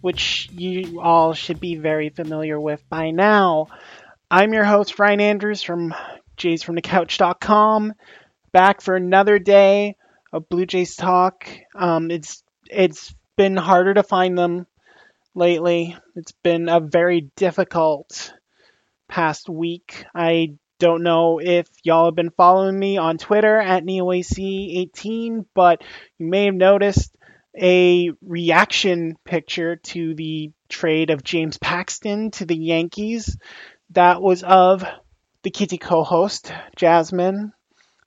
which you all should be very familiar with by now. I'm your host, Ryan Andrews from jaysfromthecouch.com, back for another day of Blue Jays talk. Um, it's it's been harder to find them lately. It's been a very difficult past week. I don't know if y'all have been following me on Twitter at NeoAC18, but you may have noticed a reaction picture to the trade of James Paxton to the Yankees. That was of the Kitty co host, Jasmine,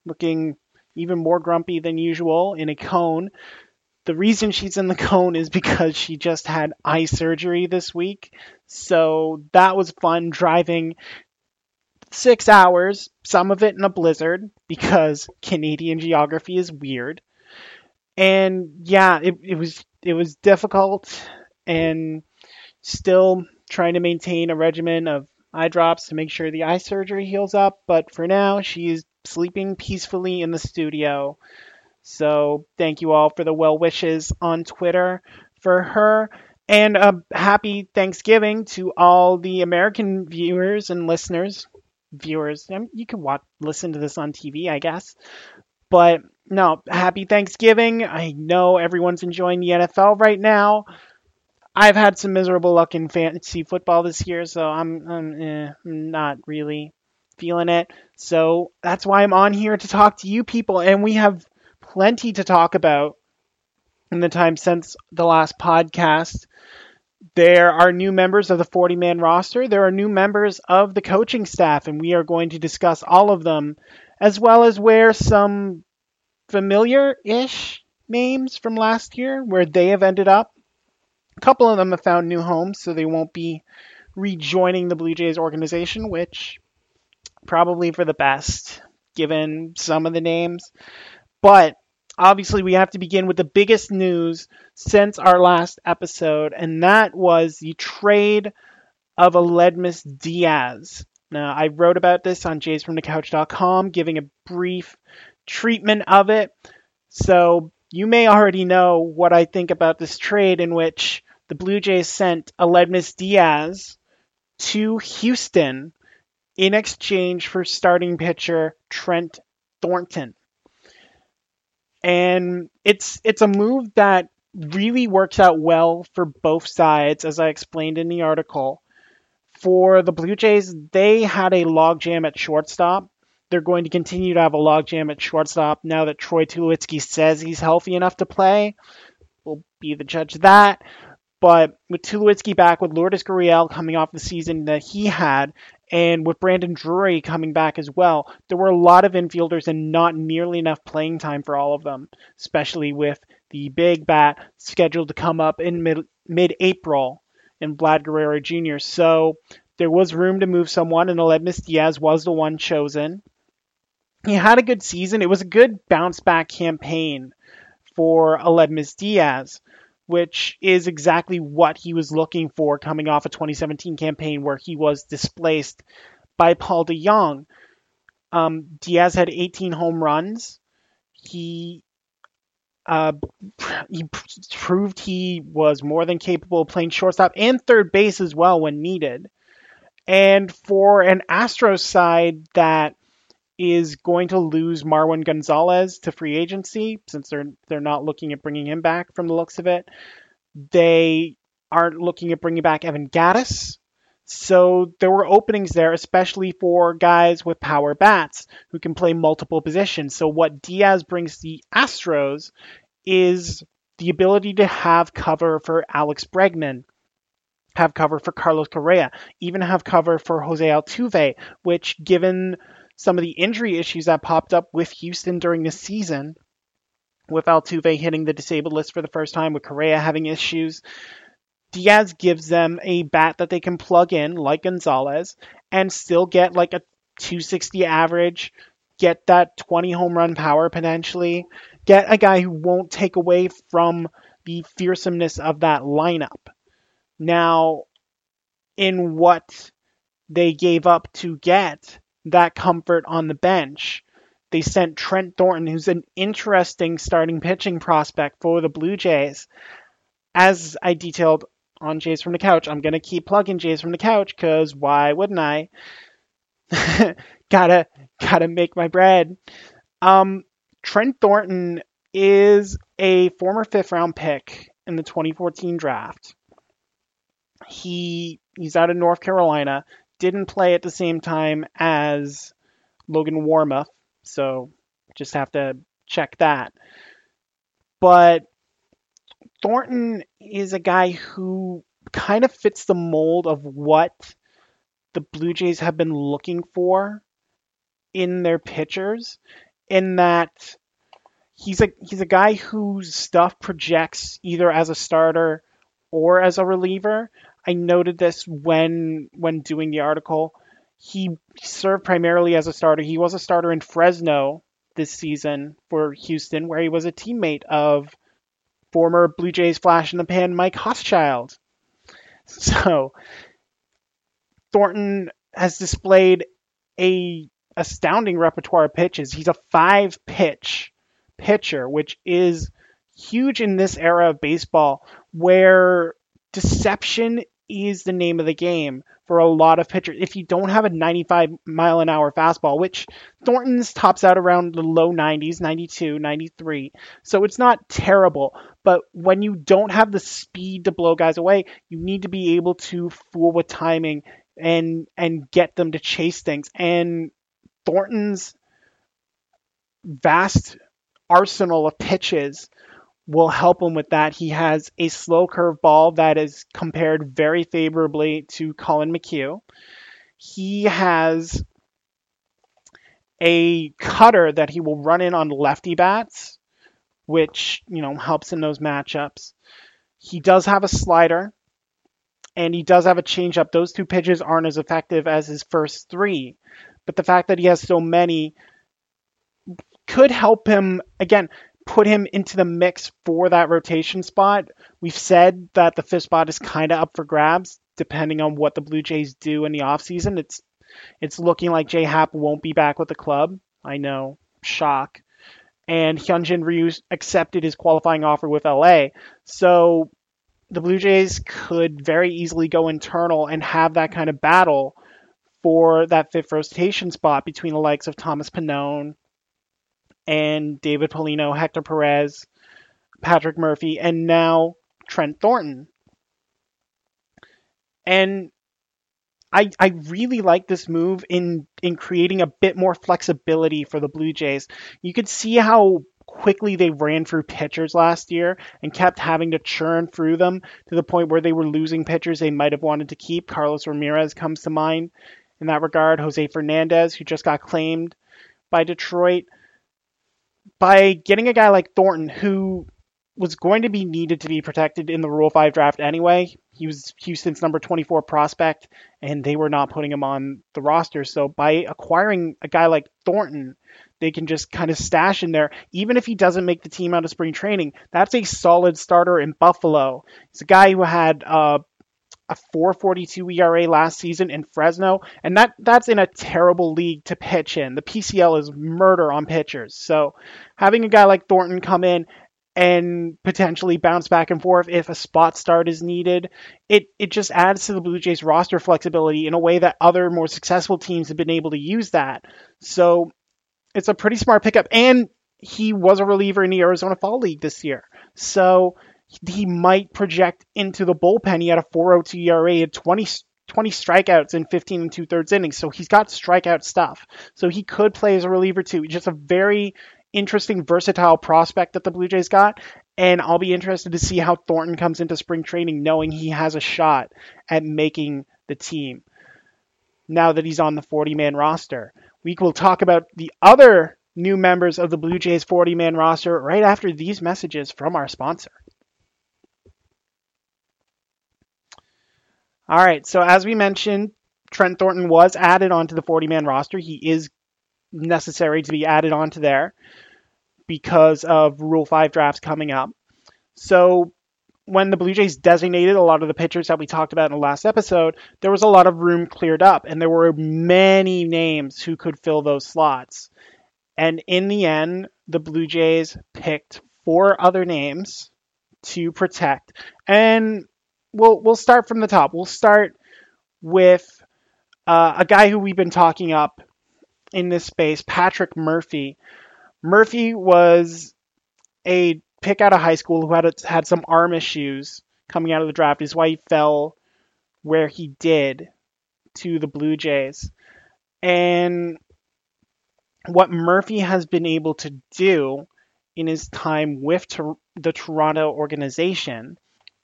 looking even more grumpy than usual in a cone. The reason she's in the cone is because she just had eye surgery this week. So that was fun driving six hours, some of it in a blizzard, because Canadian geography is weird and yeah, it, it was it was difficult and still trying to maintain a regimen of eye drops to make sure the eye surgery heals up. But for now, she's sleeping peacefully in the studio. So thank you all for the well wishes on Twitter for her. And a happy Thanksgiving to all the American viewers and listeners. Viewers, you can watch, listen to this on TV, I guess. But no, happy Thanksgiving. I know everyone's enjoying the NFL right now. I've had some miserable luck in fantasy football this year, so I'm, I'm eh, not really feeling it. So that's why I'm on here to talk to you people, and we have plenty to talk about in the time since the last podcast. There are new members of the 40 man roster. There are new members of the coaching staff, and we are going to discuss all of them as well as where some familiar ish names from last year, where they have ended up. A couple of them have found new homes, so they won't be rejoining the Blue Jays organization, which probably for the best, given some of the names. But obviously, we have to begin with the biggest news since our last episode, and that was the trade of Aledmys Diaz. Now, I wrote about this on jaysfromthecouch.com, giving a brief treatment of it. So you may already know what I think about this trade in which the Blue Jays sent Aledmys Diaz to Houston in exchange for starting pitcher Trent Thornton. And it's it's a move that really works out well for both sides, as I explained in the article for the Blue Jays, they had a logjam at shortstop. They're going to continue to have a logjam at shortstop now that Troy Tulowitzki says he's healthy enough to play. We'll be the judge of that. But with Tulowitzki back, with Lourdes Gurriel coming off the season that he had, and with Brandon Drury coming back as well, there were a lot of infielders and not nearly enough playing time for all of them, especially with the big bat scheduled to come up in mid April in Vlad Guerrero Jr. So there was room to move someone, and Aledmys Diaz was the one chosen. He had a good season. It was a good bounce back campaign for Aledmys Diaz, which is exactly what he was looking for coming off a 2017 campaign where he was displaced by Paul DeJong. Um, Diaz had 18 home runs. He uh, he proved he was more than capable of playing shortstop and third base as well when needed. And for an Astros side that is going to lose Marwin Gonzalez to free agency since they're they're not looking at bringing him back from the looks of it, they aren't looking at bringing back Evan Gattis. So there were openings there, especially for guys with power bats who can play multiple positions. So what Diaz brings the Astros is the ability to have cover for Alex Bregman, have cover for Carlos Correa, even have cover for Jose Altuve, which, given some of the injury issues that popped up with Houston during the season, with Altuve hitting the disabled list for the first time, with Correa having issues, Diaz gives them a bat that they can plug in, like Gonzalez, and still get like a 260 average, get that 20 home run power potentially, get a guy who won't take away from the fearsomeness of that lineup. Now, in what they gave up to get that comfort on the bench, they sent Trent Thornton, who's an interesting starting pitching prospect for the Blue Jays. As I detailed on Jays from the Couch, I'm going to keep plugging Jays from the Couch because why wouldn't I? gotta gotta make my bread. Um, Trent Thornton is a former fifth round pick in the 2014 draft. He he's out of North Carolina. Didn't play at the same time as Logan Warmoth, so just have to check that. But Thornton is a guy who kind of fits the mold of what the Blue Jays have been looking for in their pitchers, in that he's a he's a guy whose stuff projects either as a starter or as a reliever. I noted this when when doing the article. He served primarily as a starter. He was a starter in Fresno this season for Houston, where he was a teammate of former Blue Jays flash in the pan Mike Hauschild. So Thornton has displayed a astounding repertoire of pitches. He's a five pitch pitcher, which is huge in this era of baseball where deception is the name of the game for a lot of pitchers. If you don't have a 95 mile an hour fastball, which Thornton's tops out around the low 90s, 92, 93, so it's not terrible. But when you don't have the speed to blow guys away, you need to be able to fool with timing and and get them to chase things. And Thornton's vast arsenal of pitches will help him with that. He has a slow curve ball that is compared very favorably to Collin McHugh. He has a cutter that he will run in on lefty bats, which, you know, helps in those matchups. He does have a slider and he does have a changeup. Those two pitches aren't as effective as his first three, but the fact that he has so many could help him again put him into the mix for that rotation spot. We've said that the fifth spot is kind of up for grabs depending on what the Blue Jays do in the offseason. It's it's looking like J Happ won't be back with the club. I know, shock. And Hyunjin Ryu accepted his qualifying offer with LA. So the Blue Jays could very easily go internal and have that kind of battle for that fifth rotation spot between the likes of Thomas Pannone and David Paulino, Hector Perez, Patrick Murphy, and now Trent Thornton. And I, I really like this move in in creating a bit more flexibility for the Blue Jays. You could see how quickly they ran through pitchers last year and kept having to churn through them to the point where they were losing pitchers they might have wanted to keep. Carlos Ramirez comes to mind in that regard. Jose Fernandez, who just got claimed by Detroit. By getting a guy like Thornton, who was going to be needed to be protected in the Rule 5 draft anyway. He was Houston's number 24 prospect, and they were not putting him on the roster. So by acquiring a guy like Thornton, they can just kind of stash in there. Even if he doesn't make the team out of spring training, that's a solid starter in Buffalo. He's a guy who had uh, a 4.42 ERA last season in Fresno, and that that's in a terrible league to pitch in. The PCL is murder on pitchers. So having a guy like Thornton come in and potentially bounce back and forth if a spot start is needed. It it just adds to the Blue Jays roster flexibility in a way that other more successful teams have been able to use that. So it's a pretty smart pickup, and he was a reliever in the Arizona Fall League this year. So he might project into the bullpen. He had a 4.02 ERA, had 20 20 strikeouts in 15 and two thirds innings. So he's got strikeout stuff. So he could play as a reliever too. Just a very interesting, versatile prospect that the Blue Jays got. And I'll be interested to see how Thornton comes into spring training knowing he has a shot at making the team now that he's on the 40 man roster. We will talk about the other new members of the Blue Jays 40 man roster right after these messages from our sponsor. All right, so as we mentioned, Trent Thornton was added onto the 40 man roster. He is necessary to be added onto there because of Rule 5 drafts coming up. So when the Blue Jays designated a lot of the pitchers that we talked about in the last episode, there was a lot of room cleared up, and there were many names who could fill those slots. And in the end, the Blue Jays picked four other names to protect. And we'll we'll start from the top. We'll start with uh, a guy who we've been talking up in this space, Patrick Murphy. Murphy was a pick out of high school who had a, had some arm issues coming out of the draft. Is why he fell where he did to the Blue Jays. And what Murphy has been able to do in his time with the Toronto organization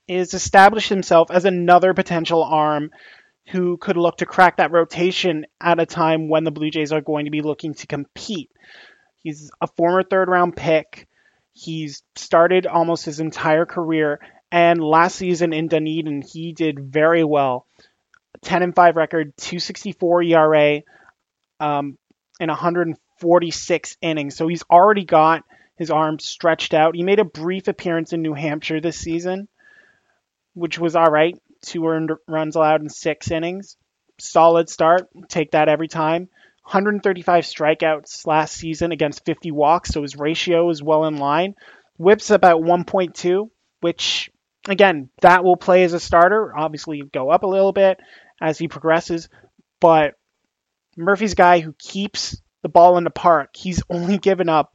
is establish himself as another potential arm who could look to crack that rotation at a time when the Blue Jays are going to be looking to compete. He's a former third round pick. He's started almost his entire career, and last season in Dunedin, he did very well. 10 and 5 record, 264 ERA, um, in 146 innings. So he's already got his arms stretched out. He made a brief appearance in New Hampshire this season, which was all right. Two earned runs allowed in six innings. Solid start. Take that every time. 135 strikeouts last season against 50 walks, so his ratio is well in line. Whips about 1.2, which again, that will play as a starter. Obviously, go up a little bit as he progresses, but Murphy's guy who keeps the ball in the park. He's only given up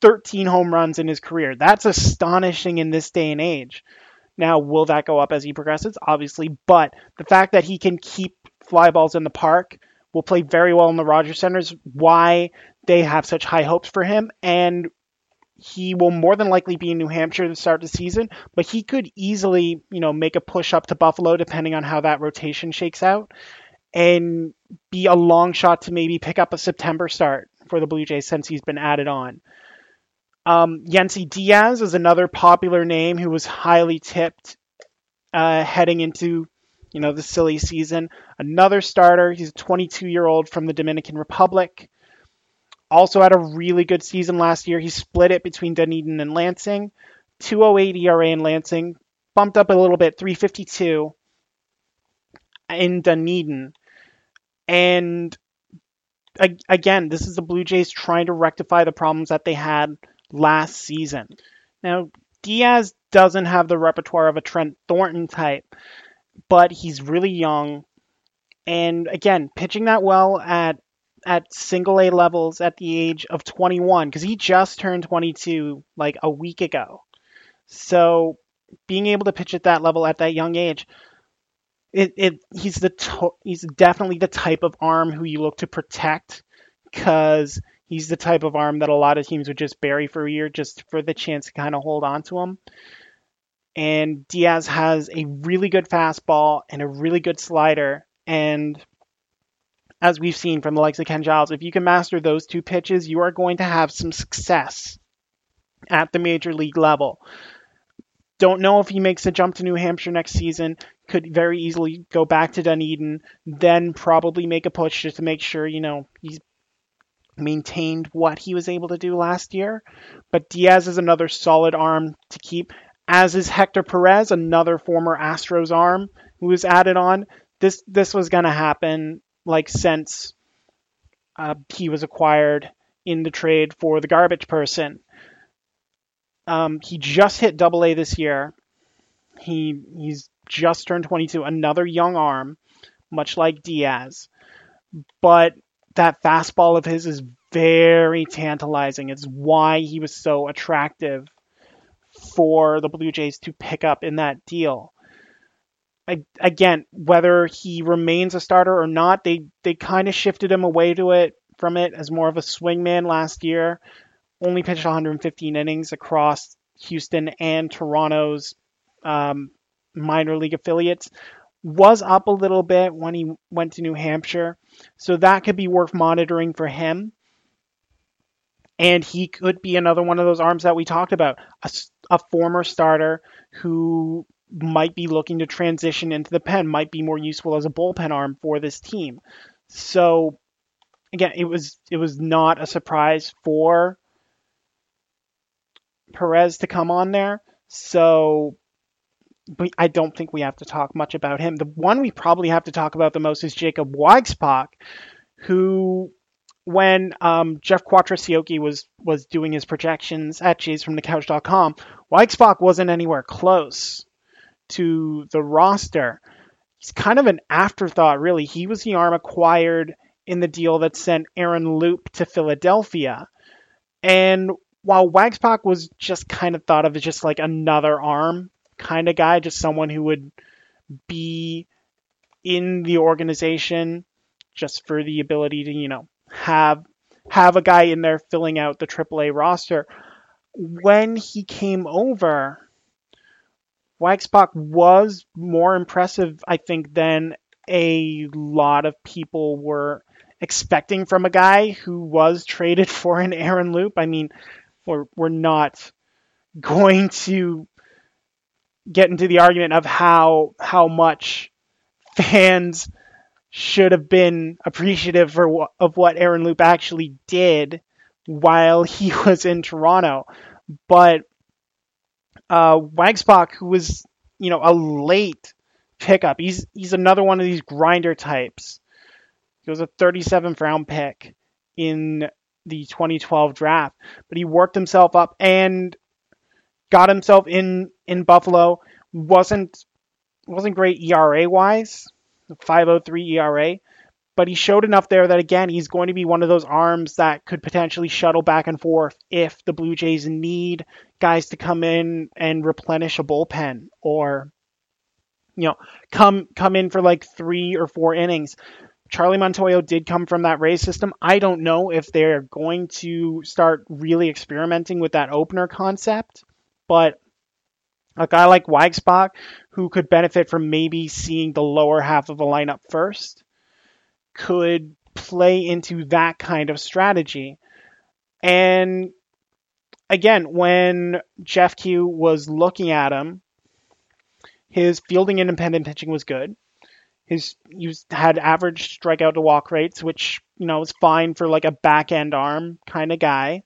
13 home runs in his career. That's astonishing in this day and age. Now, will that go up as he progresses? Obviously, but the fact that he can keep fly balls in the park will play very well in the Rogers Centers. Why they have such high hopes for him, and he will more than likely be in New Hampshire to start the season, but he could easily, you know, make a push up to Buffalo depending on how that rotation shakes out and be a long shot to maybe pick up a September start for the Blue Jays since he's been added on. Um, Yennsy Diaz is another popular name who was highly tipped uh, heading into you know the silly season. Another starter. He's a 22 year old from the Dominican Republic. Also had a really good season last year. He split it between Dunedin and Lansing. 208 ERA in Lansing, bumped up a little bit, 352 in Dunedin. And again, this is the Blue Jays trying to rectify the problems that they had last season. Now, Diaz doesn't have the repertoire of a Trent Thornton type, but he's really young. And again, pitching that well at at single A levels at the age of 21 because he just turned 22 like a week ago. So being able to pitch at that level at that young age it, it he's the to- he's definitely the type of arm who you look to protect because he's the type of arm that a lot of teams would just bury for a year just for the chance to kind of hold on to him. And Diaz has a really good fastball and a really good slider. And as we've seen from the likes of Ken Giles, if you can master those two pitches, you are going to have some success at the major league level. Don't know if he makes a jump to New Hampshire next season. Could very easily go back to Dunedin, then probably make a push just to make sure, you know, he's maintained what he was able to do last year. But Diaz is another solid arm to keep, as is Hector Perez, another former Astros arm who was added on. This this was going to happen like since uh, he was acquired in the trade for the garbage person. Um, he just hit double A this year. He he's just turned 22, another young arm, much like Diaz. But that fastball of his is very tantalizing. It's why he was so attractive for the Blue Jays to pick up in that deal. I, again, whether he remains a starter or not, they they kind of shifted him away to it from it as more of a swingman last year. Only pitched 115 innings across Houston and Toronto's um, minor league affiliates. Was up a little bit when he went to New Hampshire, so that could be worth monitoring for him. And he could be another one of those arms that we talked about, a, a former starter who might be looking to transition into the pen, might be more useful as a bullpen arm for this team. So again, it was it was not a surprise for Perez to come on there. So I don't think we have to talk much about him. The one we probably have to talk about the most is Jacob Waguespack, who when um, Jeff Quattrocchiotti was was doing his projections at JaysFromTheCouch.com, Waguespack wasn't anywhere close to the roster. He's kind of an afterthought, really. He was the arm acquired in the deal that sent Aaron Loup to Philadelphia. And while Waguespack was just kind of thought of as just like another arm kind of guy, just someone who would be in the organization just for the ability to, you know, have have a guy in there filling out the AAA roster. When he came over, Waguespack was more impressive, I think, than a lot of people were expecting from a guy who was traded for an Aaron Loup. I mean, we're, we're not going to get into the argument of how how much fans should have been appreciative for of what Aaron Loup actually did while he was in Toronto. But uh, Waguespack, who was you know a late pickup, he's he's another one of these grinder types. He was a 37th round pick in the 2012 draft, but he worked himself up and got himself in in Buffalo. wasn't wasn't great ERA wise, 5.03 ERA, but he showed enough there that again he's going to be one of those arms that could potentially shuttle back and forth if the Blue Jays need guys to come in and replenish a bullpen or you know come come in for like 3 or 4 innings. Charlie Montoyo did come from that Rays system. I don't know if they're going to start really experimenting with that opener concept, but a guy like Waguespack who could benefit from maybe seeing the lower half of a lineup first could play into that kind of strategy. And again, when Jeff Q was looking at him, his fielding independent pitching was good. His he had average strikeout to walk rates, which you know is fine for like a back end arm kind of guy.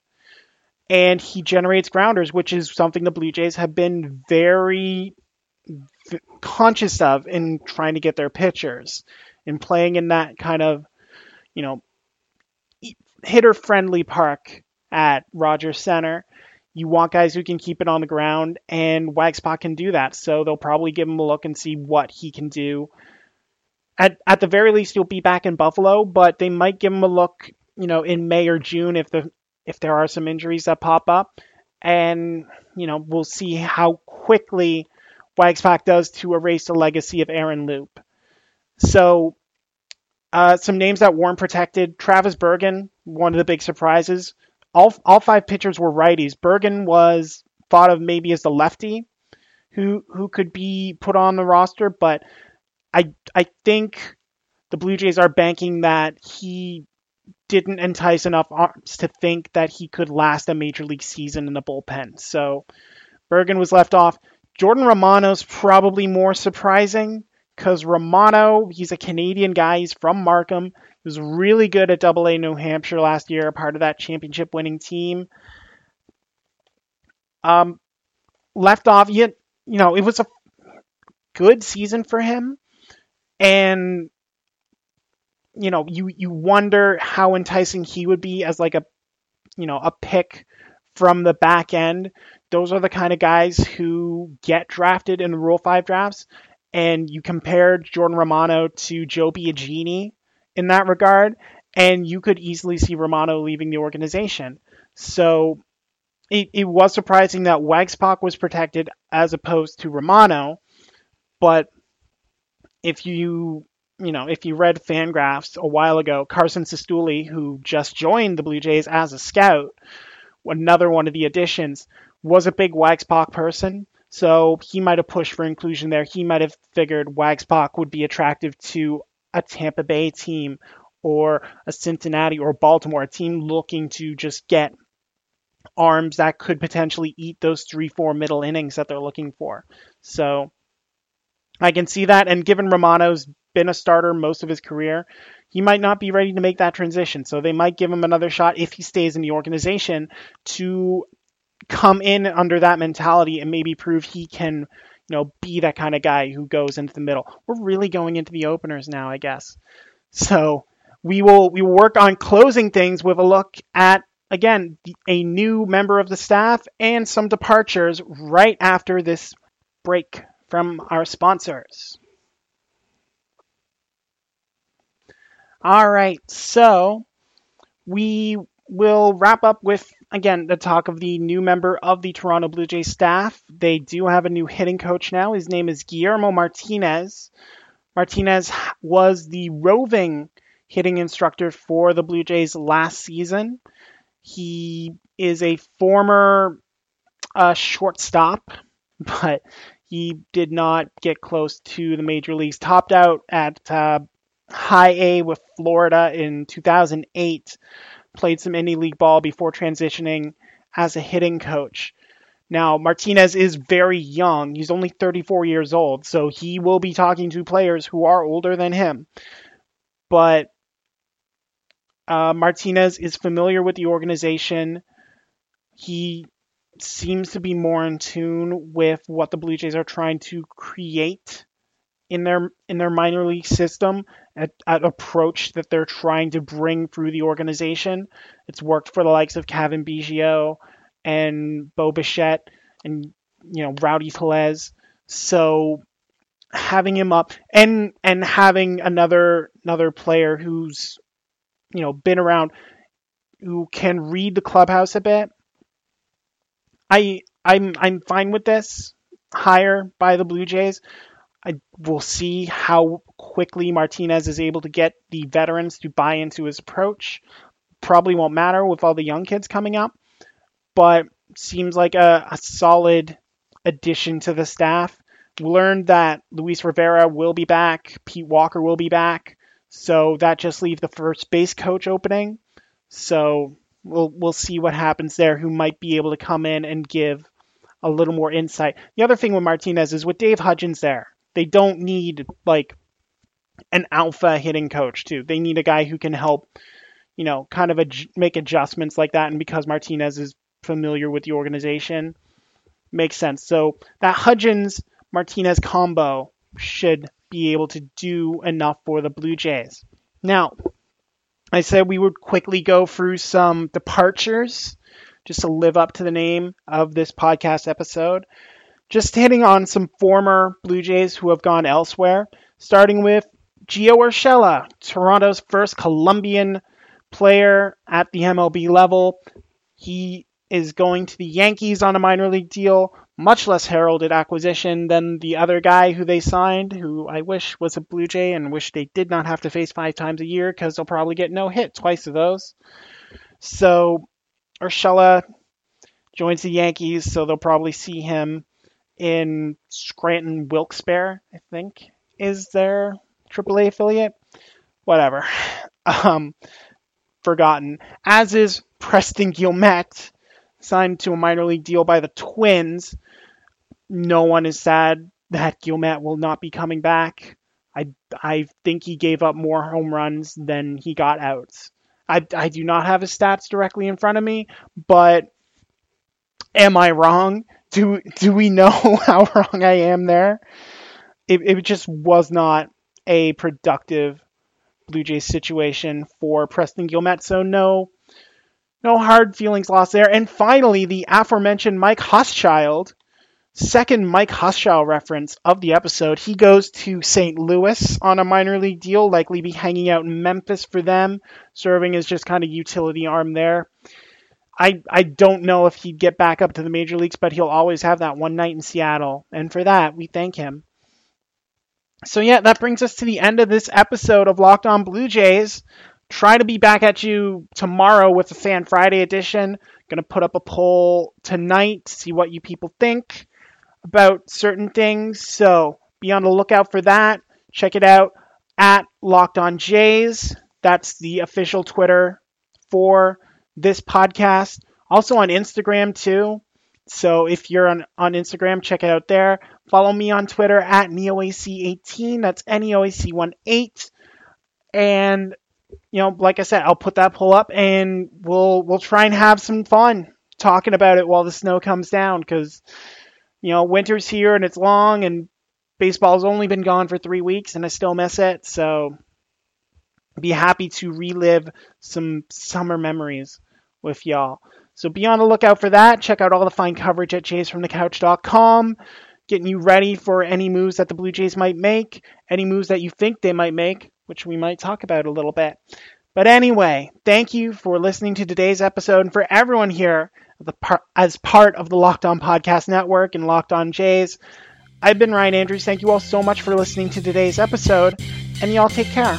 And he generates grounders, which is something the Blue Jays have been very conscious of in trying to get their pitchers and playing in that kind of, you know, hitter friendly park at Rogers Center. You want guys who can keep it on the ground, and Waguespack can do that. So they'll probably give him a look and see what he can do. At at the very least, he'll be back in Buffalo, but they might give him a look, you know, in May or June if the if there are some injuries that pop up, and you know we'll see how quickly Waguespack does to erase the legacy of Aaron Loup. So, uh, some names that weren't protected: Travis Bergen, one of the big surprises. All all five pitchers were righties. Bergen was thought of maybe as the lefty who who could be put on the roster, but I I think the Blue Jays are banking that he didn't entice enough arms to think that he could last a major league season in the bullpen. So Bergen was left off. Jordan Romano's probably more surprising because Romano, he's a Canadian guy. He's from Markham. He was really good at Double A New Hampshire last year, part of that championship winning team. Um, left off, you, you know, it was a good season for him. And, you know, you, you wonder how enticing he would be as like a, you know, a pick from the back end. Those are the kind of guys who get drafted in the Rule 5 drafts and you compared Jordan Romano to Joe Biagini in that regard, and you could easily see Romano leaving the organization. So it, it was surprising that Waguespack was protected as opposed to Romano, but if you you know if you read Fangraphs a while ago, Carson Cistulli, who just joined the Blue Jays as a scout, another one of the additions, was a big Waguespack person. So he might have pushed for inclusion there. He might have figured Waguespack would be attractive to a Tampa Bay team or a Cincinnati or Baltimore, a team looking to just get arms that could potentially eat those three, four middle innings that they're looking for. So I can see that. And given Romano's been a starter most of his career, he might not be ready to make that transition. So they might give him another shot if he stays in the organization to come in under that mentality and maybe prove he can, you know, be that kind of guy who goes into the middle. We're really going into the openers now, I guess. So we will we will work on closing things with a look at again a new member of the staff and some departures right after this break from our sponsors. All right, so we will wrap up with again the talk of the new member of the Toronto Blue Jays staff. They do have a new hitting coach now. His name is Guillermo Martinez. Martinez was the roving hitting instructor for the Blue Jays last season. He is a former uh, shortstop, but he did not get close to the major leagues. Topped out at uh, high A with Florida in 2008. Played some indie league ball before transitioning as a hitting coach. Now, Martinez is very young. He's only 34 years old, so he will be talking to players who are older than him. But uh, Martinez is familiar with the organization. He seems to be more in tune with what the Blue Jays are trying to create in their in their minor league system at, at approach that they're trying to bring through the organization. It's worked for the likes of Cavan Biggio and Bo Bichette and you know Rowdy Tellez. So having him up and and having another another player who's you know been around who can read the clubhouse a bit. I I'm I'm fine with this hire by the Blue Jays. I will see how quickly Martinez is able to get the veterans to buy into his approach. Probably won't matter with all the young kids coming up, but seems like a, a solid addition to the staff. Learned that Luis Rivera will be back, Pete Walker will be back. So that just leaves the first base coach opening. So we'll we'll see what happens there. Who might be able to come in and give a little more insight. The other thing with Martinez is with Dave Hudgens there, they don't need like an alpha hitting coach too. They need a guy who can help, you know, kind of ad- make adjustments like that. And because Martinez is familiar with the organization, makes sense. So that Hudgens Martinez combo should be able to do enough for the Blue Jays. Now, I said we would quickly go through some departures just to live up to the name of this podcast episode. Just hitting on some former Blue Jays who have gone elsewhere, starting with Gio Urshela, Toronto's first Colombian player at the MLB level. He is going to the Yankees on a minor league deal much less heralded acquisition than the other guy who they signed, who I wish was a Blue Jay and wish they did not have to face five times a year because they'll probably get no hit twice of those. So Urshela joins the Yankees, so they'll probably see him in Scranton Wilkes-Barre, I think, is their AAA affiliate. Whatever. Um, forgotten. As is Preston Guilmet, signed to a minor league deal by the Twins no one is sad that Guilmet will not be coming back. I I think he gave up more home runs than he got outs. I, I do not have his stats directly in front of me, but am I wrong? Do do we know how wrong I am there? It, it just was not a productive Blue Jays situation for Preston Guilmet. So no no hard feelings lost there. And finally, the aforementioned Mike Hauschild second Mike Hauschild reference of the episode. He goes to St. Louis on a minor league deal, likely be hanging out in Memphis for them, serving as just kind of utility arm there. I I don't know if he'd get back up to the major leagues, but he'll always have that one night in Seattle, and for that we thank him. So yeah, that brings us to the end of this episode of Locked On Blue Jays. Try to be back at you tomorrow with the Fan Friday edition. Going to put up a poll tonight to see what you people think about certain things. So be on the lookout for that. Check it out at Locked On Jays. That's the official Twitter for this podcast. Also on Instagram too. So if you're on, on Instagram, check it out there. Follow me on Twitter at NeoAC18. That's NeoAC18. And you know, like I said, I'll put that poll up and we'll we'll try and have some fun talking about it while the snow comes down because you know winter's here and it's long and baseball's only been gone for three weeks and I still miss it. So be happy to relive some summer memories with y'all. So be on the lookout for that. Check out all the fine coverage at jaysfromthecouch.com, getting you ready for any moves that the Blue Jays might make, any moves that you think they might make, which we might talk about a little bit. But anyway, thank you for listening to today's episode and for everyone here as part of the Locked On Podcast Network and Locked On Jays. I've been Ryan Andrews. Thank you all so much for listening to today's episode, and y'all take care.